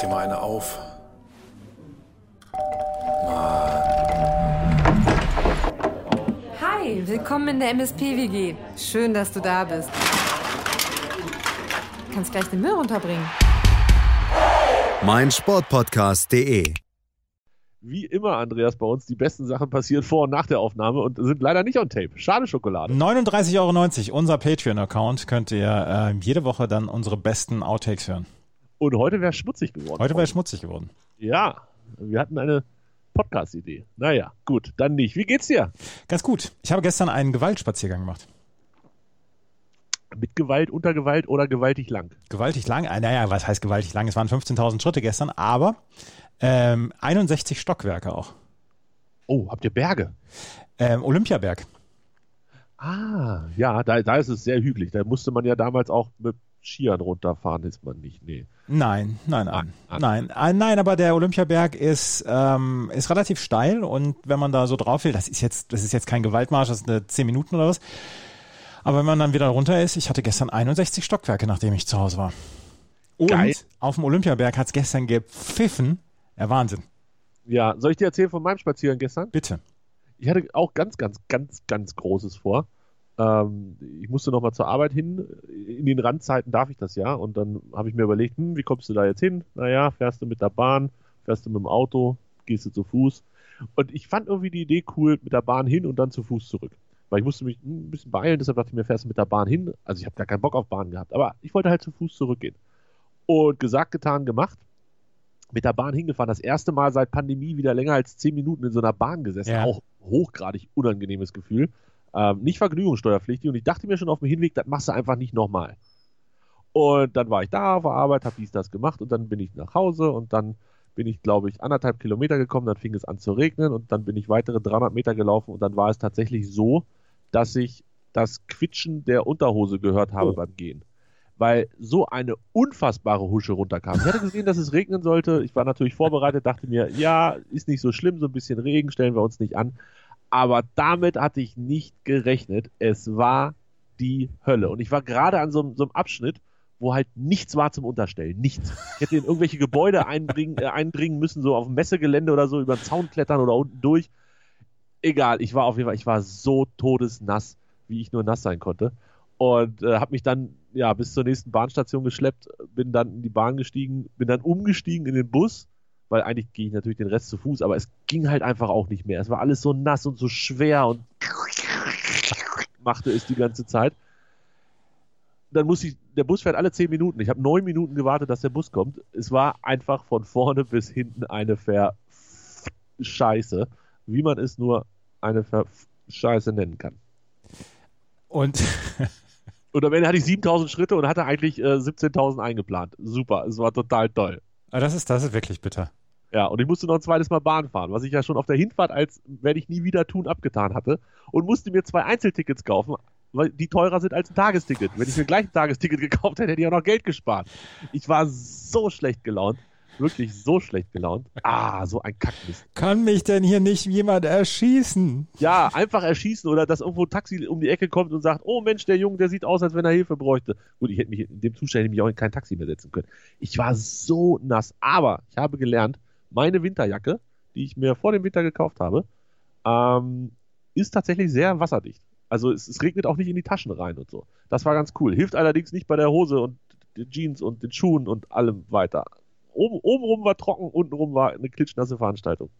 dir mal eine auf. Hi, willkommen in der MSP-WG. Schön, dass du da bist. Du kannst gleich den Müll runterbringen. mein Sportpodcast.de. Wie immer, Andreas, bei uns die besten Sachen passieren vor und nach der Aufnahme und sind leider nicht on Tape. Schade Schokolade. 39,90 Euro, unser Patreon-Account, könnt ihr äh, jede Woche dann unsere besten Outtakes hören. Und heute wäre schmutzig geworden. Heute wäre schmutzig geworden. Ja, wir hatten eine Podcast-Idee. Naja, gut, dann nicht. Wie geht's dir? Ganz gut. Ich habe gestern einen Gewaltspaziergang gemacht. Mit Gewalt, unter Gewalt oder gewaltig lang? Gewaltig lang, äh, naja, was heißt gewaltig lang? Es waren 15.000 Schritte gestern, aber ähm, 61 Stockwerke auch. Oh, habt ihr Berge? Ähm, Olympiaberg. Ah, ja, da, da ist es sehr hügelig. Da musste man ja damals auch mit Skiern runterfahren, ist man nicht. Nee. Nein, nein, nein. Ah. Nein, äh, nein, aber der Olympiaberg ist, ähm, ist relativ steil und wenn man da so drauf will, das ist jetzt, das ist jetzt kein Gewaltmarsch, das sind eine 10 Minuten oder was. Aber wenn man dann wieder runter ist, ich hatte gestern 61 Stockwerke, nachdem ich zu Hause war. Und Geil. auf dem Olympiaberg hat es gestern gepfiffen. Ja, Wahnsinn. Ja, soll ich dir erzählen von meinem Spaziergang gestern? Bitte. Ich hatte auch ganz, ganz, ganz, ganz Großes vor. Ähm, ich musste nochmal zur Arbeit hin. In den Randzeiten darf ich das ja. Und dann habe ich mir überlegt, hm, wie kommst du da jetzt hin? Naja, fährst du mit der Bahn, fährst du mit dem Auto, gehst du zu Fuß. Und ich fand irgendwie die Idee cool, mit der Bahn hin und dann zu Fuß zurück. Weil ich musste mich ein bisschen beeilen, deshalb dachte ich mir, fährst du mit der Bahn hin. Also ich habe gar keinen Bock auf Bahn gehabt, aber ich wollte halt zu Fuß zurückgehen. Und gesagt, getan, gemacht. Mit der Bahn hingefahren. Das erste Mal seit Pandemie wieder länger als zehn Minuten in so einer Bahn gesessen. Ja. Auch hochgradig unangenehmes Gefühl. Ähm, nicht vergnügungssteuerpflichtig. Und ich dachte mir schon auf dem Hinweg, das machst du einfach nicht nochmal. Und dann war ich da auf der Arbeit, habe dies, das gemacht und dann bin ich nach Hause und dann bin ich, glaube ich, anderthalb Kilometer gekommen, dann fing es an zu regnen und dann bin ich weitere 300 Meter gelaufen und dann war es tatsächlich so, dass ich das Quitschen der Unterhose gehört habe Oh. beim Gehen. Weil so eine unfassbare Husche runterkam. Ich hatte gesehen, dass es regnen sollte. Ich war natürlich vorbereitet, dachte mir, ja, ist nicht so schlimm, so ein bisschen Regen stellen wir uns nicht an. Aber damit hatte ich nicht gerechnet. Es war die Hölle. Und ich war gerade an so, einem- so einem Abschnitt, wo halt nichts war zum Unterstellen. Nichts. Ich hätte in irgendwelche Gebäude einbringen, äh, eindringen müssen, so auf dem Messegelände oder so, über den Zaun klettern oder unten durch. Egal, ich war auf jeden Fall, ich war so todesnass, wie ich nur nass sein konnte. Und äh, habe mich dann ja bis zur nächsten Bahnstation geschleppt, bin dann in die Bahn gestiegen, bin dann umgestiegen in den Bus, weil eigentlich gehe ich natürlich den Rest zu Fuß, aber es ging halt einfach auch nicht mehr. Es war alles so nass und so schwer und machte es die ganze Zeit. Dann musste ich, der Bus fährt alle zehn Minuten. Ich habe neun Minuten gewartet, dass der Bus kommt. Es war einfach von vorne bis hinten eine Ver Scheiße, wie man es nur eine Ver Scheiße nennen kann. Und Und am Ende hatte ich 7000 Schritte und hatte eigentlich äh, 17.000 eingeplant. Super, es war total toll. Ah, das ist, das ist wirklich bitter. Ja, und ich musste noch ein zweites Mal Bahn fahren, was ich ja schon auf der Hinfahrt als werde ich nie wieder tun abgetan hatte und musste mir zwei Einzeltickets kaufen, weil die teurer sind als ein Tagesticket. Wenn ich mir gleich ein Tagesticket gekauft hätte, hätte ich auch noch Geld gespart. Ich war so schlecht gelaunt, wirklich so schlecht gelaunt. Ah, so ein Kackmist. Kann mich denn hier nicht jemand erschießen? Ja, einfach erschießen oder dass irgendwo ein Taxi um die Ecke kommt und sagt, oh Mensch, der Junge, der sieht aus, als wenn er Hilfe bräuchte. Gut, ich hätte mich in dem Zustand hätte ich mich auch in kein Taxi mehr setzen können. Ich war so nass, aber ich habe gelernt, meine Winterjacke, die ich mir vor dem Winter gekauft habe, ähm, ist tatsächlich sehr wasserdicht. Also es, es regnet auch nicht in die Taschen rein und so. Das war ganz cool. Hilft allerdings nicht bei der Hose und den Jeans und den Schuhen und allem weiter. Oben, obenrum war trocken, untenrum war eine klitschnasse Veranstaltung.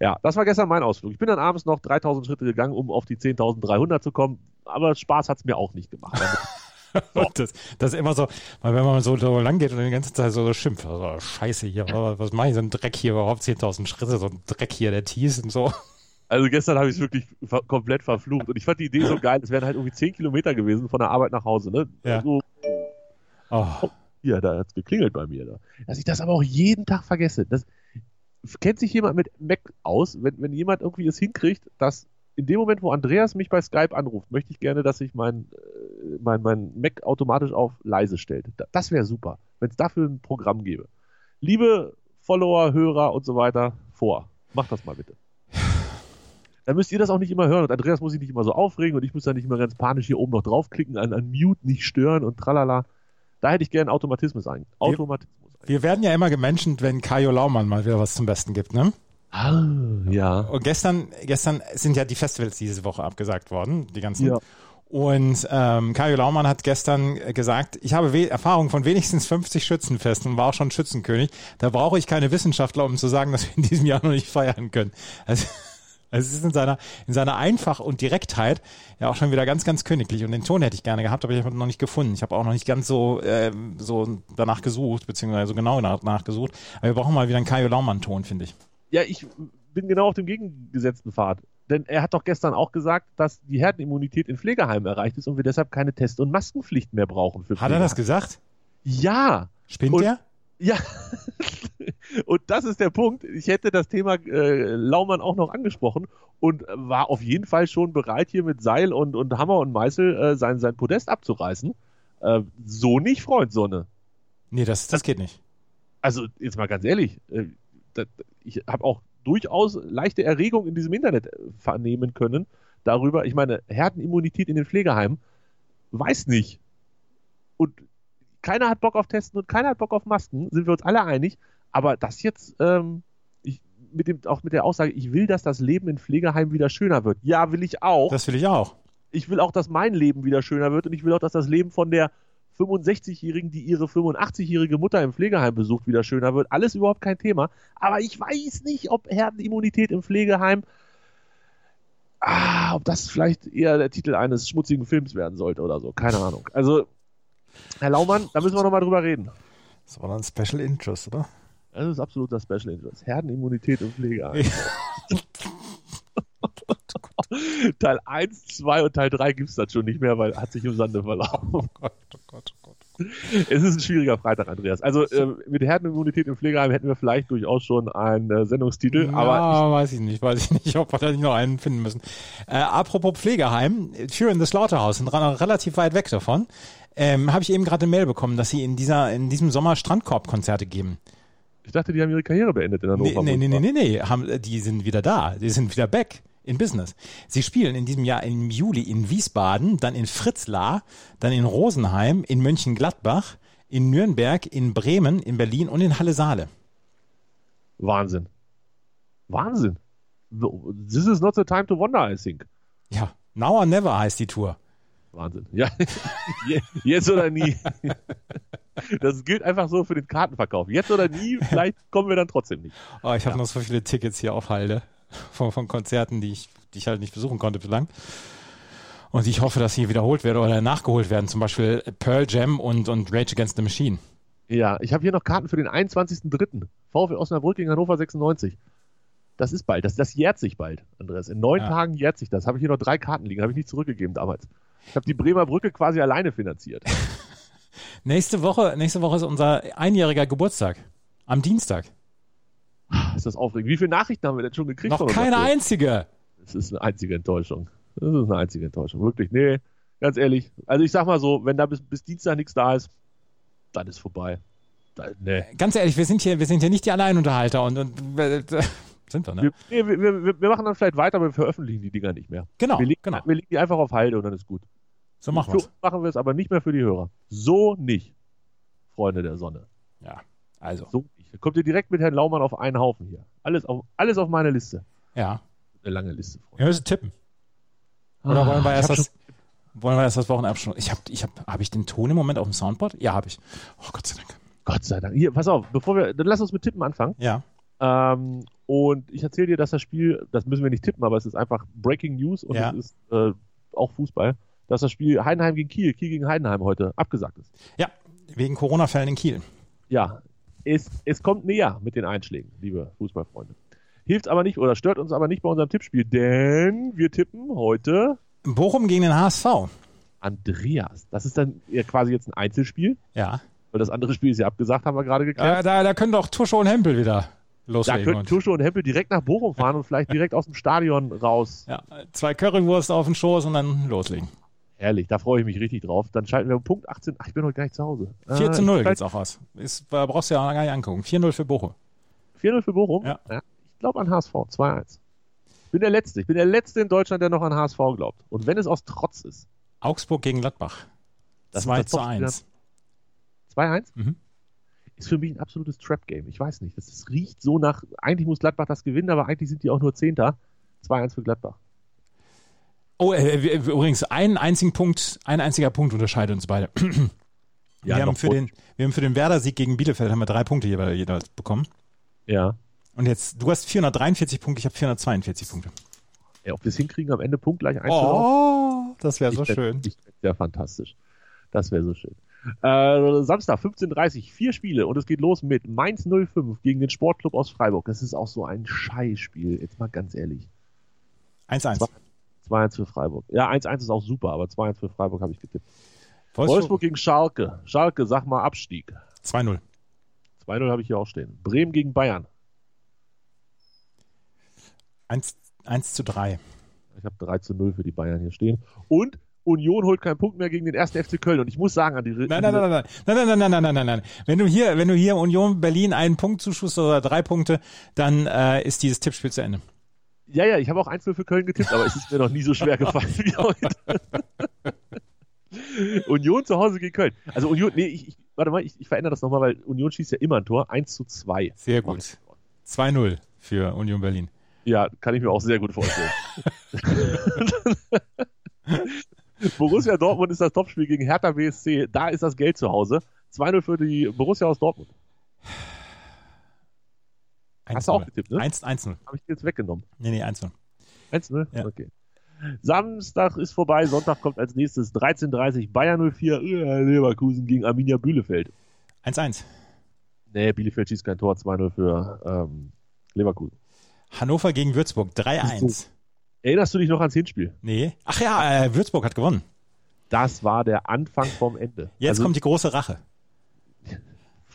Ja, das war gestern mein Ausflug. Ich bin dann abends noch 3000 Schritte gegangen, um auf die 10.300 zu kommen, aber Spaß hat's mir auch nicht gemacht. Und das, das ist immer so, weil wenn man so, so lang geht und die ganze Zeit so, so schimpft, also, scheiße hier, was, mache ich, so ein Dreck hier überhaupt, 10.000 Schritte, so ein Dreck hier, der Tees und so. Also gestern habe ich es wirklich ver komplett verflucht und ich fand die Idee so geil, es wären halt irgendwie 10 Kilometer gewesen von der Arbeit nach Hause, ne? Ja. So, Oh, hier, da hat's geklingelt bei mir. Da. Dass ich das aber auch jeden Tag vergesse. Das, kennt sich jemand mit Mac aus, wenn, wenn jemand irgendwie es hinkriegt, dass in dem Moment, wo Andreas mich bei Skype anruft, möchte ich gerne, dass sich mein, äh, mein, mein Mac automatisch auf leise stellt. Da, das wäre super, wenn es dafür ein Programm gäbe. Liebe Follower, Hörer und so weiter, vor. Macht das mal bitte. Dann müsst ihr das auch nicht immer hören und Andreas muss sich nicht immer so aufregen und ich muss dann nicht immer ganz panisch hier oben noch draufklicken, an, an Mute nicht stören und tralala. Da hätte ich gerne Automatismus ein. Automatismus. Wir werden ja immer gemenschent, wenn Kajo Laumann mal wieder was zum Besten gibt, ne? Ah, ja. Und gestern, gestern sind ja die Festivals diese Woche abgesagt worden, die ganzen. Ja. Und ähm, Kajo Laumann hat gestern gesagt, ich habe Erfahrung von wenigstens 50 Schützenfesten und war auch schon Schützenkönig. Da brauche ich keine Wissenschaftler, um zu sagen, dass wir in diesem Jahr noch nicht feiern können. Also, also es ist in seiner, in seiner Einfach und Direktheit ja auch schon wieder ganz, ganz königlich. Und den Ton hätte ich gerne gehabt, aber ich habe ihn noch nicht gefunden. Ich habe auch noch nicht ganz so, äh, so danach gesucht, beziehungsweise so genau danach gesucht. Aber wir brauchen mal wieder einen Kajo Laumann-Ton, finde ich. Ja, ich bin genau auf dem gegengesetzten Pfad. Denn er hat doch gestern auch gesagt, dass die Herdenimmunität in Pflegeheimen erreicht ist und wir deshalb keine Test- und Maskenpflicht mehr brauchen für Hat er das gesagt? Ja. Spinnt Und- er? Ja. und das ist der Punkt. Ich hätte das Thema äh, Laumann auch noch angesprochen und war auf jeden Fall schon bereit, hier mit Seil und, und Hammer und Meißel äh, sein, sein Podest abzureißen. Äh, so nicht, Freund Sonne. Nee, das, das geht nicht. Also jetzt mal ganz ehrlich, äh, ich habe auch durchaus leichte Erregung in diesem Internet äh, vernehmen können darüber. Ich meine, Herdenimmunität in den Pflegeheimen, weiß nicht. Und keiner hat Bock auf Testen und keiner hat Bock auf Masken, sind wir uns alle einig. Aber das jetzt ähm, ich, mit dem, auch mit der Aussage, ich will, dass das Leben in Pflegeheimen wieder schöner wird. Ja, will ich auch. Das will ich auch. ich will auch, dass mein Leben wieder schöner wird und ich will auch, dass das Leben von der 65-Jährigen, die ihre 85-jährige Mutter im Pflegeheim besucht, wieder schöner wird. Alles überhaupt kein Thema. Aber ich weiß nicht, ob Herdenimmunität im Pflegeheim, ah, ob das vielleicht eher der Titel eines schmutzigen Films werden sollte oder so. Keine Ahnung. Also, Herr Laumann, da müssen wir nochmal drüber reden. Das war dann Special Interest, oder? Das ist absolut das Special Interest. Herdenimmunität im Pflegeheim. Teil 1, 2 und Teil 3 gibt es das schon nicht mehr, weil hat sich im Sande verlaufen. Oh Gott, oh Gott, oh Gott. Es ist ein schwieriger Freitag, Andreas. Also äh, mit Herdenimmunität im Pflegeheim hätten wir vielleicht durchaus schon einen äh, Sendungstitel, aber ja, weiß ich nicht, weiß ich nicht, ob wir da nicht noch einen finden müssen. Äh, apropos Pflegeheim, Fear in the Slaughterhouse sind relativ weit weg davon. Ähm, Habe ich eben gerade eine Mail bekommen, dass sie in dieser in diesem Sommer Strandkorb-Konzerte geben. ich dachte, die haben ihre Karriere beendet in Hannover. Nee, nee, nee, nee, nee, nee, haben, die sind wieder da, die sind wieder back in Business. Sie spielen in diesem Jahr im Juli in Wiesbaden, dann in Fritzlar, dann in Rosenheim, in Mönchengladbach, in Nürnberg, in Bremen, in Berlin und in Halle-Saale. Wahnsinn. Wahnsinn. This is not the time to wonder, I think. Ja, Now or Never heißt die Tour. Wahnsinn. Ja, Je- jetzt oder nie. Das gilt einfach so für den Kartenverkauf. Jetzt oder nie, vielleicht kommen wir dann trotzdem nicht. Oh, ich habe noch so viele Tickets hier auf Halde von, von Konzerten, die ich, die ich halt nicht besuchen konnte bislang. Und ich hoffe, dass sie wiederholt werden oder nachgeholt werden. Zum Beispiel Pearl Jam und, und Rage Against the Machine. Ja, ich habe hier noch Karten für den 21.03. VfL Osnabrück gegen Hannover 96. Das ist bald. Das, das jährt sich bald, Andreas. In neun Ja. Tagen jährt sich das. Habe ich hier noch drei Karten liegen. Habe ich nicht zurückgegeben damals. Ich habe die Bremer Brücke quasi alleine finanziert. Nächste Woche, nächste Woche ist unser einjähriger Geburtstag. Am Dienstag. Ist das aufregend? Wie viele Nachrichten haben wir denn schon gekriegt? Noch keine Tour? einzige. Das ist eine einzige Enttäuschung. Das ist eine einzige Enttäuschung. Wirklich. Nee, ganz ehrlich. Also ich sag mal so, wenn da bis, bis Dienstag nichts da ist, dann ist vorbei. Da, nee. Ganz ehrlich, wir sind hier, wir sind hier nicht die Alleinunterhalter und, und äh, sind wir, ne? Wir, nee, wir, wir, wir machen dann vielleicht weiter, aber wir veröffentlichen die Dinger nicht mehr. Genau, wir, legen, genau. wir legen die einfach auf Halde und dann ist gut. So machen wir's. uns machen wir es aber nicht mehr für die Hörer. So nicht, Freunde der Sonne. Ja, also, So nicht. Da kommt ihr direkt mit Herrn Laumann auf einen Haufen hier. Alles auf, alles auf meine Liste. ja. Eine lange Liste, Freunde. Wir müssen tippen. Oder wollen wir Ah, erst das, wollen wir erst das Wochenabschluss? Ich habe, ich habe, habe ich den Ton im Moment auf dem Soundboard? Ja, habe ich. Oh Gott sei Dank. Gott sei Dank. Hier, pass auf, bevor wir, dann lass uns mit Tippen anfangen. Ja. Ähm, und ich erzähle dir, dass das Spiel, das müssen wir nicht tippen, aber es ist einfach Breaking News und Ja. es ist äh, auch Fußball, dass das Spiel Heidenheim gegen Kiel, Kiel gegen Heidenheim heute abgesagt ist. Ja, wegen Corona-Fällen in Kiel. Ja, es, es kommt näher mit den Einschlägen, liebe Fußballfreunde. Hilft aber nicht oder stört uns aber nicht bei unserem Tippspiel, denn wir tippen heute Bochum gegen den HSV. Andreas. Das ist dann ja quasi jetzt ein Einzelspiel, Ja. weil das andere Spiel ist ja abgesagt, haben wir gerade geklärt. Äh, da, da können doch Tusche und Hempel wieder da loslegen. könnten und, Tusche und Hempel direkt nach Bochum fahren und vielleicht direkt aus dem Stadion raus. ja, zwei Currywurst auf den Schoß und dann loslegen. Herrlich, da freue ich mich richtig drauf. Dann schalten wir um Punkt 18. Ach, ich bin heute gar nicht zu Hause. 4 zu Ah, 0 ich- geht's auch aus. Ist, da brauchst du ja gar nicht angucken. 4-0 für Bochum. 4-0 für Bochum? Ja. Ich glaube an HSV. 2-1. Ich bin der Letzte. Ich bin der Letzte in Deutschland, der noch an HSV glaubt. Und wenn es aus Trotz ist. Augsburg gegen Gladbach. Das ist 2 das zu Topspiel. 1. 2-1? Mhm. ist für mich ein absolutes Trap-Game. Ich weiß nicht. Das, das riecht so nach, eigentlich muss Gladbach das gewinnen, aber eigentlich sind die auch nur Zehnter. 2-1 für Gladbach. Oh, äh, übrigens, einen einzigen Punkt, ein einziger Punkt unterscheidet uns beide. wir, haben für den, wir haben für den Werder-Sieg gegen Bielefeld haben wir drei Punkte jeweils jeweils bekommen. Ja. Und jetzt, du hast 443 Punkte, ich habe 442 Punkte. ja. Ob wir es hinkriegen, am Ende Punkt gleich einzulaufen. Oh, das wäre so Ich schön. Ich fänd ja fantastisch. Das wäre so schön. Äh, Samstag, 15.30 vier Spiele und es geht los mit Mainz 05 gegen den Sportclub aus Freiburg. Das ist auch so ein Scheißspiel, jetzt mal ganz ehrlich. 1-1. 2-1 für Freiburg. Ja, 1-1 ist auch super, aber 2-1 für Freiburg habe ich getippt. Wolfsburg, Wolfsburg gegen Schalke. Schalke, sag mal Abstieg. 2-0. 2-0 habe ich hier auch stehen. Bremen gegen Bayern. 1, 1 zu 3. Ich habe 3 zu 0 für die Bayern hier stehen. Und Union holt keinen Punkt mehr gegen den ersten FC Köln. Und ich muss sagen, an die Nein, nein, nein, nein, nein, nein, nein, nein, nein, nein, nein, nein. Wenn du hier, wenn du hier Union Berlin einen Punkt zuschussst oder drei Punkte, dann äh, ist dieses Tippspiel zu Ende. Ja, ja, ich habe auch 1-0 für Köln getippt, aber es ist mir noch nie so schwer gefallen wie heute. Union zu Hause gegen Köln. Also Union, nee, ich, ich warte mal, ich, ich verändere das nochmal, weil Union schießt ja immer ein Tor. 1 zu 2. Sehr gut. 2-0 für Union Berlin. Ja, kann ich mir auch sehr gut vorstellen. Borussia Dortmund ist das Topspiel gegen Hertha BSC. Da ist das Geld zu Hause. 2-0 für die Borussia aus Dortmund. Hast du auch getippt, ne? 1-0. Habe ich dir jetzt weggenommen. Nee, nee, 1-0. 1-0? Ja. Okay. Samstag ist vorbei, Sonntag kommt als nächstes 13.30 Bayern 04, äh, Leverkusen gegen Arminia Bielefeld. 1-1. Nee, Bielefeld schießt kein Tor, 2-0 für ähm, Leverkusen. Hannover gegen Würzburg. 3-1. Erinnerst du dich noch ans Hinspiel? Nee. Ach ja, äh, Würzburg hat gewonnen. Das war der Anfang vom Ende. Jetzt also, kommt die große Rache.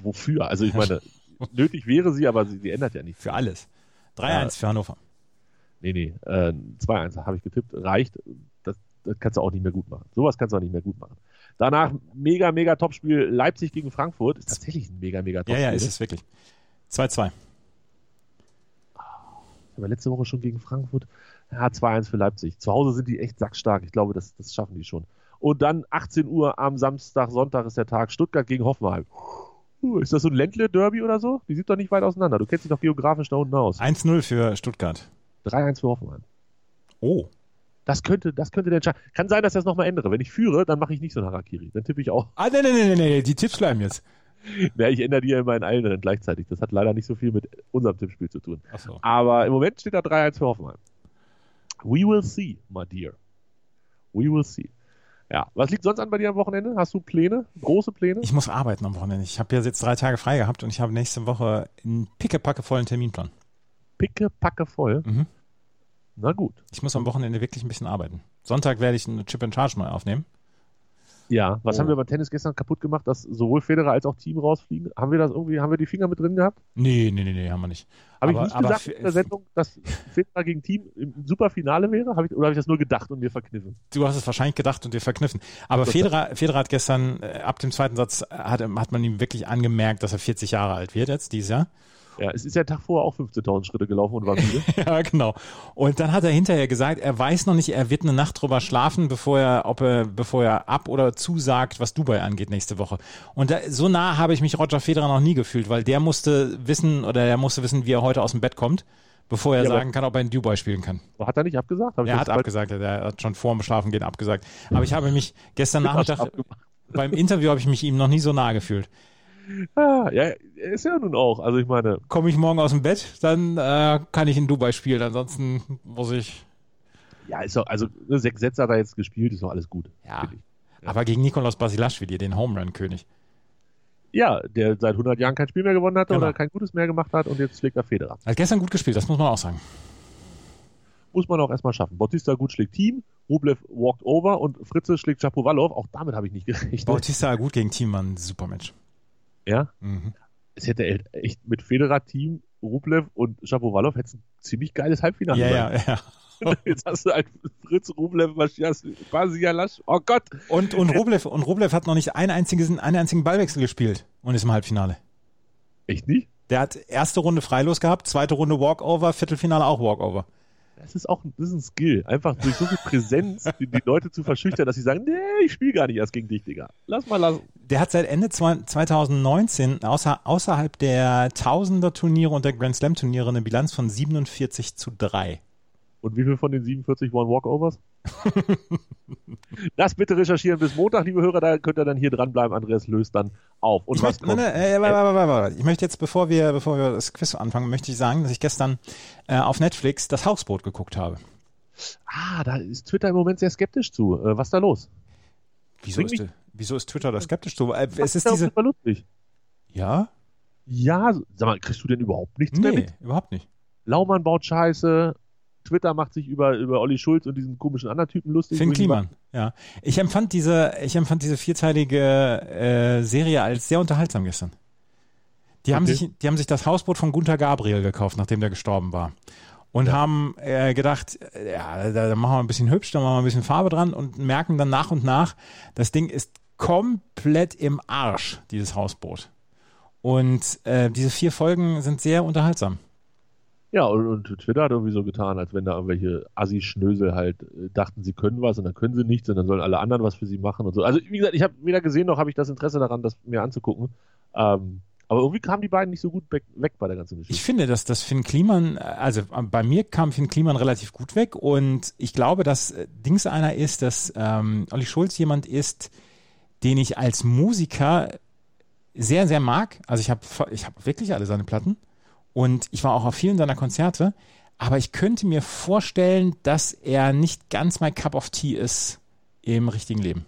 Wofür? Also ich meine, nötig wäre sie, aber sie, sie ändert ja nichts. Für alles. 3-1 Ja. für Hannover. Nee, nee, äh, 2-1 habe ich getippt, reicht. Das, das kannst du auch nicht mehr gut machen. Sowas kannst du auch nicht mehr gut machen. Danach mega, mega Topspiel Leipzig gegen Frankfurt. Ist tatsächlich ein mega, mega Ja, Topspiel. ja, ist es wirklich. 2-2. Aber letzte Woche schon gegen Frankfurt. Ja, 2-1 für Leipzig. Zu Hause sind die echt sackstark. Ich glaube, das, das schaffen die schon. Und dann 18 Uhr am Samstag, Sonntag ist der Tag. Stuttgart gegen Hoffenheim. Uh, ist das so ein Ländle-Derby oder so? Die sind doch nicht weit auseinander. Du kennst dich doch geografisch da unten aus. 1-0 für Stuttgart. 3-1 für Hoffenheim. Oh. Das könnte, das könnte der Entscheid. Kann sein, dass ich das nochmal ändere. Wenn ich führe, dann mache ich nicht so ein Harakiri. Dann tippe ich auch. Ah, nee, nee, nee, nee, die Tipps bleiben jetzt. Ja, ich ändere die ja immer in allen Rennen gleichzeitig. Das hat leider nicht so viel mit unserem Tippspiel zu tun. Achso. Aber im Moment steht da 3-1 für Hoffenheim. We will see, my dear. We will see. Ja, was liegt sonst an bei dir am Wochenende? Hast du Pläne? Große Pläne? Ich muss arbeiten am Wochenende. Ich habe ja jetzt drei Tage frei gehabt und ich habe nächste Woche einen pickepackevollen Terminplan. Picke, packe voll. Mhm. Na gut. Ich muss am Wochenende wirklich ein bisschen arbeiten. Sonntag werde ich eine Chip and Charge neu aufnehmen. Ja, was Oh. haben wir beim Tennis gestern kaputt gemacht, dass sowohl Federer als auch Team rausfliegen? Haben wir das irgendwie, haben wir die Finger mit drin gehabt? Nee, nee, nee, nee, haben wir nicht. Habe ich nicht gesagt in der Sendung, dass Federer gegen Team im Superfinale wäre? Hab ich, oder habe ich das nur gedacht und mir verkniffen? Du hast es wahrscheinlich gedacht und dir verkniffen. Aber Federer, Federer hat gestern, äh, ab dem zweiten Satz, hat, hat man ihm wirklich angemerkt, dass er 40 Jahre alt wird jetzt, dieses Jahr. Ja, es ist ja der Tag vorher auch 15.000 Schritte gelaufen und war müde. ja, genau. Und dann hat er hinterher gesagt, er weiß noch nicht, er wird eine Nacht drüber schlafen, bevor er, ob er, bevor er ab oder zusagt, was Dubai angeht nächste Woche. Und da, so nah habe ich mich Roger Federer noch nie gefühlt, weil der musste wissen oder er musste wissen, wie er heute aus dem Bett kommt, bevor er Ja, sagen kann, ob er in Dubai spielen kann. Hat er nicht abgesagt? Hab Er hat abgesagt, er hat schon vor dem Schlafengehen abgesagt. Aber ich habe mich gestern Nachmittag beim Interview habe ich mich ihm noch nie so nah gefühlt. Ah, ja, ist ja nun auch. Also ich meine, Komme ich morgen aus dem Bett, dann äh, kann ich in Dubai spielen. Ansonsten muss ich. ja, ist doch, also ne, sechs Sätze hat er jetzt gespielt, ist doch alles gut. Ja. Aber gegen Nikolaus Basilashvili, den Home Run König. Ja, der seit 100 Jahren kein Spiel mehr gewonnen hatte Genau. oder kein gutes mehr gemacht hat und jetzt schlägt er Federer. Hat gestern gut gespielt, das muss man auch sagen. Muss man auch erstmal schaffen. Bautista gut schlägt Team, Rublev walked over und Fritze schlägt Shapovalov. Auch damit habe ich nicht gerechnet. Bautista gut gegen Teammann, super Match. Ja, Mhm. es hätte echt mit Federer, Team, Rublev und Shapovalov hätte ein ziemlich geiles Halbfinale Ja, sein. ja, ja. Jetzt hast du halt Fritz, Rublev, Machias, Basialasch. Oh Gott. Und, und, Rublev, und Rublev hat noch nicht einen einzigen, einen einzigen Ballwechsel gespielt und ist im Halbfinale. Echt nicht? Der hat erste Runde freilos gehabt, zweite Runde Walkover, Viertelfinale auch Walkover. Das ist auch das ist ein Skill. Einfach durch so viel Präsenz die, die Leute zu verschüchtern, dass sie sagen, nee, ich spiele gar nicht erst gegen dich, Digga. Lass mal lassen. Der hat seit Ende 2019 außer, außerhalb der Tausender-Turniere und der Grand Slam-Turniere eine Bilanz von 47 zu 3. Und wie viel von den 47 waren Walkovers? das bitte recherchieren bis Montag, liebe Hörer, da könnt ihr dann hier dranbleiben. Andreas löst dann auf. Und ich, was möchte, äh, warte, warte. ich möchte jetzt, bevor wir, bevor wir das Quiz anfangen, möchte ich sagen, dass ich gestern äh, auf Netflix das Hausboot geguckt habe. Ah, da ist Twitter im Moment sehr skeptisch zu. Äh, was ist da los? Wieso ist, wieso ist, Twitter da skeptisch zu? Äh, es ist diese. Lustig. Ja? Ja, sag mal, kriegst du denn überhaupt nichts nee, mehr mit? überhaupt nicht. Laumann baut Scheiße, Twitter macht sich über, über Olli Schulz und diesen komischen anderen Typen lustig. Finn Kliman, ja. Ich empfand diese, ich empfand diese vierteilige äh, Serie als sehr unterhaltsam gestern. Die okay. haben sich, die haben sich das Hausboot von Gunther Gabriel gekauft, nachdem der gestorben war. Und ja. haben äh, gedacht, ja, da, da machen wir ein bisschen hübsch, da machen wir ein bisschen Farbe dran und merken dann nach und nach, das Ding ist komplett im Arsch, dieses Hausboot. Und äh, diese vier Folgen sind sehr unterhaltsam. Ja, und, und, Twitter hat irgendwie so getan, als wenn da irgendwelche Assi-Schnösel halt äh, dachten, sie können was und dann können sie nichts und dann sollen alle anderen was für sie machen und so. Also, wie gesagt, ich habe weder gesehen noch habe ich das Interesse daran, das mir anzugucken. Ähm, aber irgendwie kamen die beiden nicht so gut weg, bei der ganzen Geschichte. Ich finde, dass das Finn Kliman, also bei mir kam Finn Kliman relativ gut weg und ich glaube, dass äh, Dings einer ist, dass ähm, Olli Schulz jemand ist, den ich als Musiker sehr, sehr mag. Also ich habe ich hab wirklich alle seine Platten und ich war auch auf vielen seiner Konzerte, aber ich könnte mir vorstellen, dass er nicht ganz mein Cup of Tea ist im richtigen Leben.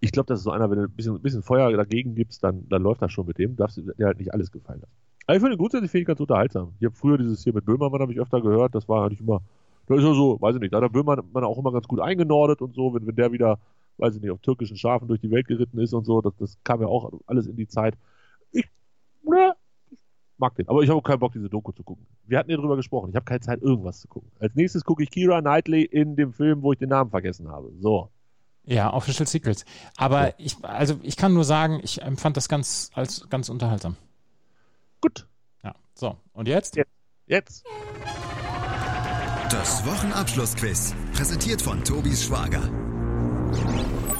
Ich glaube, das ist so einer, wenn du ein bisschen, ein bisschen Feuer dagegen gibst, dann, dann läuft das schon mit dem. Darfst dir halt nicht alles gefallen lassen. Aber ich finde grundsätzlich finde ich ganz unterhaltsam. Ich habe früher dieses hier mit Böhmermann habe ich öfter gehört, das war eigentlich immer, da ist er so, weiß ich nicht, da hat der Böhmermann auch immer ganz gut eingenordet und so, wenn, wenn der wieder, weiß ich nicht, auf türkischen Schafen durch die Welt geritten ist und so, das, das kam ja auch alles in die Zeit. Ich, mag den. Aber ich habe auch keinen Bock, diese Doku zu gucken. Wir hatten ja drüber gesprochen. Ich habe keine Zeit, irgendwas zu gucken. Als nächstes gucke ich Kira Knightley in dem Film, wo ich den Namen vergessen habe. So. Ja, Official Secrets. Aber ja. ich, also ich kann nur sagen, ich empfand das ganz als ganz unterhaltsam. Gut. Ja. So. Und jetzt? Jetzt. jetzt. Das Wochenabschlussquiz. Präsentiert von Tobis Schwager.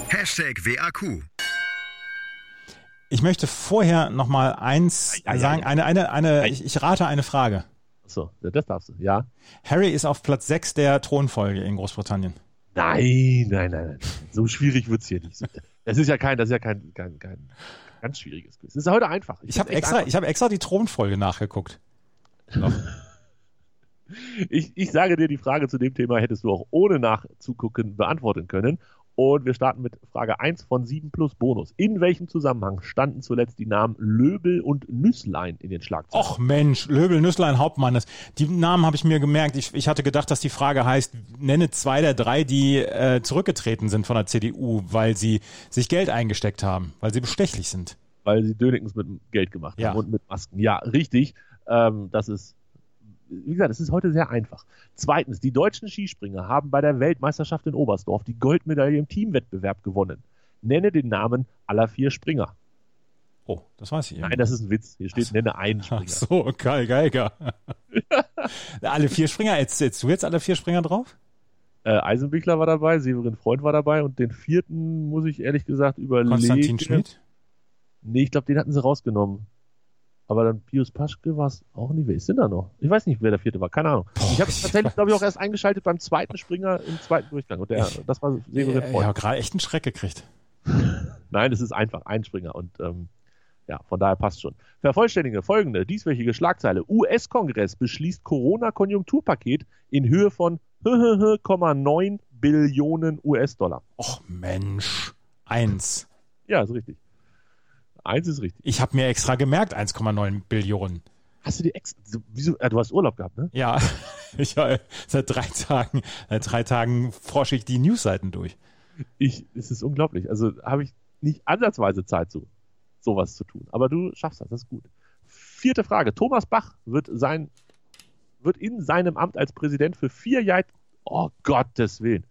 Hashtag WAQ. Ich möchte vorher noch mal eins ja, ja, sagen. Ja, eine, eine, eine, ich, ich, rate eine Frage. So, das darfst du, ja. Harry ist auf Platz 6 der Thronfolge in Großbritannien. Nein, nein, nein, nein. So schwierig wird's hier nicht. Das ist ja kein, das ist ja kein, kein, kein ganz schwieriges Quiz. Das ist heute einfach. Ich, ich habe extra, einfach. ich habe extra die Thronfolge nachgeguckt. ich, ich sage dir, die Frage zu dem Thema hättest du auch ohne nachzugucken beantworten können. Und wir starten mit Frage 1 von 7 plus Bonus. In welchem Zusammenhang standen zuletzt die Namen Löbel und Nüsslein in den Schlagzeilen? Och Mensch, Löbel, Nüsslein, Hauptmann. Das, die Namen habe ich mir gemerkt. Ich, ich hatte gedacht, dass die Frage heißt, nenne zwei der drei, die äh, zurückgetreten sind von der CDU, weil sie sich Geld eingesteckt haben, weil sie bestechlich sind. Weil sie Dönekens mit Geld gemacht haben ja. und mit Masken. Ja, richtig. Ähm, das ist wie gesagt, es ist heute sehr einfach. Zweitens, die deutschen Skispringer haben bei der Weltmeisterschaft in Oberstdorf die Goldmedaille im Teamwettbewerb gewonnen. Nenne den Namen aller vier Springer. Oh, das weiß ich. Nein, das ist ein Witz. Hier steht, nenne einen Springer. Ach so, Kai Geiger. alle vier Springer, erzählst du jetzt alle vier Springer drauf? Äh, Eisenbichler war dabei, Severin Freund war dabei und den vierten muss ich ehrlich gesagt überlegen. Konstantin Schmidt? Nee, ich glaube, den hatten sie rausgenommen. Aber dann Pius Paschke war es auch nicht. Wer ist denn da noch? Ich weiß nicht, wer der vierte war. Keine Ahnung. Boah, ich habe tatsächlich, glaube ich, auch erst eingeschaltet beim zweiten Springer im zweiten Durchgang. Und der, ich, das war Severin Freund. Ich habe gerade echt einen Schreck gekriegt. Nein, es ist einfach ein Springer. Und ähm, ja, von daher passt schon. Vervollständige folgende dieswöchige Schlagzeile. US-Kongress beschließt Corona-Konjunkturpaket in Höhe von 9 Billionen US-Dollar. Och Mensch. Eins. Ja, ist richtig. Eins ist richtig. Ich habe mir extra gemerkt, 1,9 Billionen. Hast du die extra, wieso, äh, du hast Urlaub gehabt, ne? Ja, ich, äh, seit drei Tagen, seit drei Tagen forsche ich die Newsseiten durch. Ich, es ist unglaublich. Also habe ich nicht ansatzweise Zeit zu, sowas zu tun. Aber du schaffst das, das ist gut. Vierte Frage. Thomas Bach wird sein, wird in seinem Amt als Präsident für vier Jahre, oh Gottes Willen.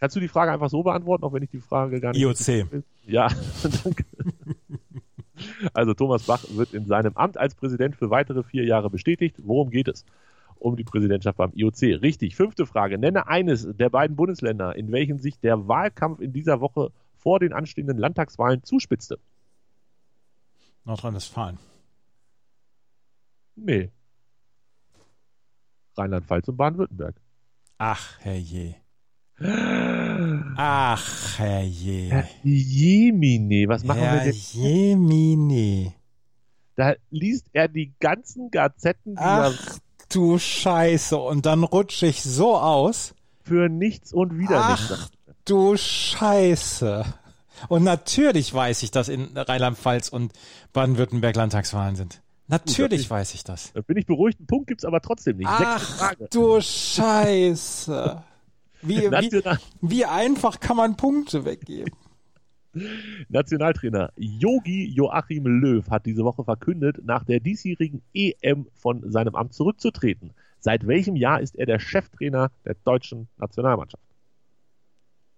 Kannst du die Frage einfach so beantworten, auch wenn ich die Frage gar nicht. IOC. Ja, danke. Also Thomas Bach wird in seinem Amt als Präsident für weitere vier Jahre bestätigt. Worum geht es? um die Präsidentschaft beim IOC. Richtig. Fünfte Frage. Nenne eines der beiden Bundesländer, in welchen sich der Wahlkampf in dieser Woche vor den anstehenden Landtagswahlen zuspitzte. Nordrhein-Westfalen. Nee. Rheinland-Pfalz und Baden-Württemberg. Ach, herrje. Ach, herrje. Herr Jemine, was machen wir Herr denn? Jemine. Da liest er die ganzen Gazetten, die Ach, du Scheiße. Und dann rutsche ich so aus. für nichts und wieder nichts. Ach, du Scheiße. Und natürlich weiß ich, dass in Rheinland-Pfalz und Baden-Württemberg Landtagswahlen sind. Natürlich ich- weiß ich das. Da bin ich beruhigt. Einen Punkt gibt's aber trotzdem nicht. Ach, du Scheiße. Wie, wie, wie einfach kann man Punkte weggeben? Nationaltrainer Yogi Joachim Löw hat diese Woche verkündet, nach der diesjährigen EM von seinem Amt zurückzutreten. Seit welchem Jahr ist er der Cheftrainer der deutschen Nationalmannschaft?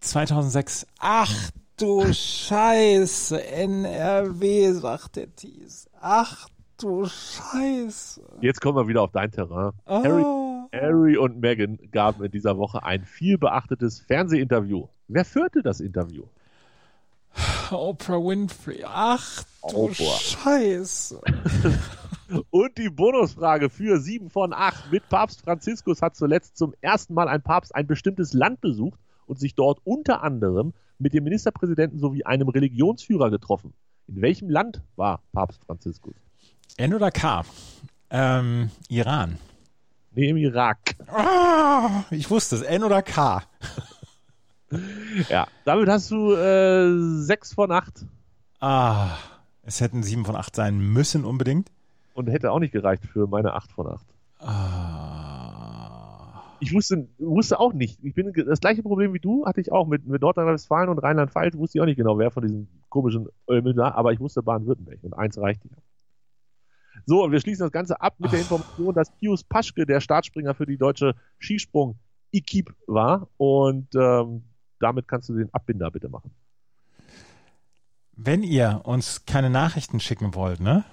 2006. Ach du Scheiße. NRW, sagt der Thies. Ach du Scheiße. Jetzt kommen wir wieder auf dein Terrain. Oh. Harry und Meghan gaben in dieser Woche ein viel beachtetes Fernsehinterview. Wer führte das Interview? Oprah Winfrey. Ach du Oprah. Scheiße. Und die Bonusfrage für 7 von 8 mit Papst Franziskus hat zuletzt zum ersten Mal ein Papst ein bestimmtes Land besucht und sich dort unter anderem mit dem Ministerpräsidenten sowie einem Religionsführer getroffen. In welchem Land war Papst Franziskus? N oder K? Ähm, Iran. Nee, im Irak. Ah, ich wusste es. N oder K? Ja, damit hast du äh, 6 von 8 Ah, es hätten sieben von acht sein müssen unbedingt. und hätte auch nicht gereicht für meine 8 von 8. Ah. Ich wusste, wusste auch nicht. Ich bin das gleiche Problem wie du hatte ich auch mit, mit Nordrhein-Westfalen und Rheinland-Pfalz. Wusste ich auch nicht genau, wer von diesen komischen Ölmüll da, aber ich wusste Baden-Württemberg und eins reicht ja. So, und wir schließen das Ganze ab mit der Information, dass Pius Paschke der Startspringer für die deutsche Skisprung-Equipe war und ähm, damit kannst du den Abbinder bitte machen. Wenn ihr uns keine Nachrichten schicken wollt, ne?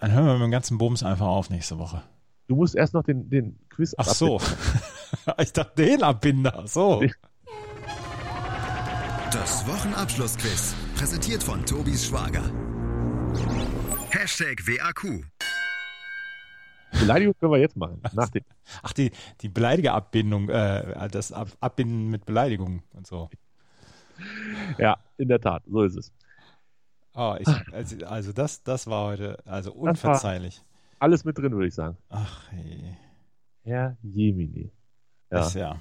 Dann hören wir mit dem ganzen Bums einfach auf nächste Woche. Du musst erst noch den, den Quiz Ach so. ich dachte den Abbinder. So. Das Wochenabschlussquiz. Präsentiert von Tobis Schwager. Hashtag WAQ. Beleidigung können wir jetzt machen. Nach dem. Ach, die, die Beleidigerabbindung, äh, das Ab Abbinden mit Beleidigung und so. Ja, in der Tat, so ist es. Oh, ich, also, also das, das war heute also unverzeihlich. Alles mit drin, würde ich sagen. Ach, hey. Herr Jemini. Ja. Das, ja.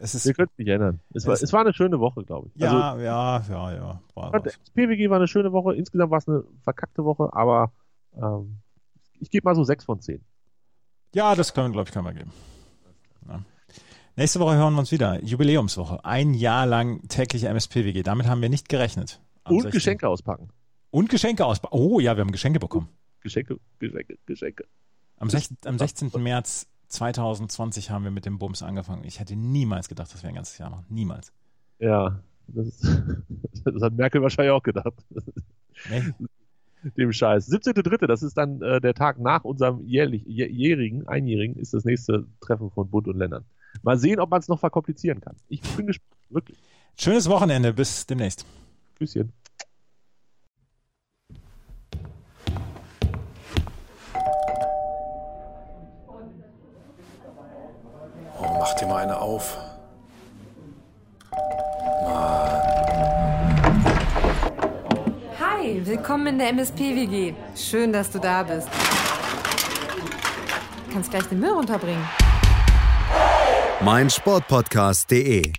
Es ist, Wir können es nicht ändern. Es war, Es- es war eine schöne Woche, glaube ich. ja, Also, ja, ja, ja. War fand, PWG war eine schöne Woche. Insgesamt war es eine verkackte Woche, aber ähm, ich gebe mal so 6 von 10. Ja, das können, glaube ich, können wir geben. Ja. Nächste Woche hören wir uns wieder. Jubiläumswoche. Ein Jahr lang tägliche MSPWG. Damit haben wir nicht gerechnet. Und 16. Geschenke auspacken. Und Geschenke auspacken. Oh ja, wir haben Geschenke bekommen. Geschenke, Geschenke, Geschenke. Am, sech, am 16. März 2020 haben wir mit dem Bums angefangen. Ich hätte niemals gedacht, dass wir ein ganzes Jahr machen. Niemals. Ja, das, das hat Merkel wahrscheinlich auch gedacht. Nee. Dem Scheiß. 17.3., das ist dann äh, der Tag nach unserem jährlich, jä- jährigen, einjährigen, ist das nächste Treffen von Bund und Ländern. Mal sehen, ob man es noch verkomplizieren kann. Ich bin gespannt. Wirklich. Schönes Wochenende. Bis demnächst. Küsschen. Mal eine auf. Hi, willkommen in der MSP-WG. Schön, dass du da bist. Kannst gleich den Müll runterbringen. mein Sportpodcast.de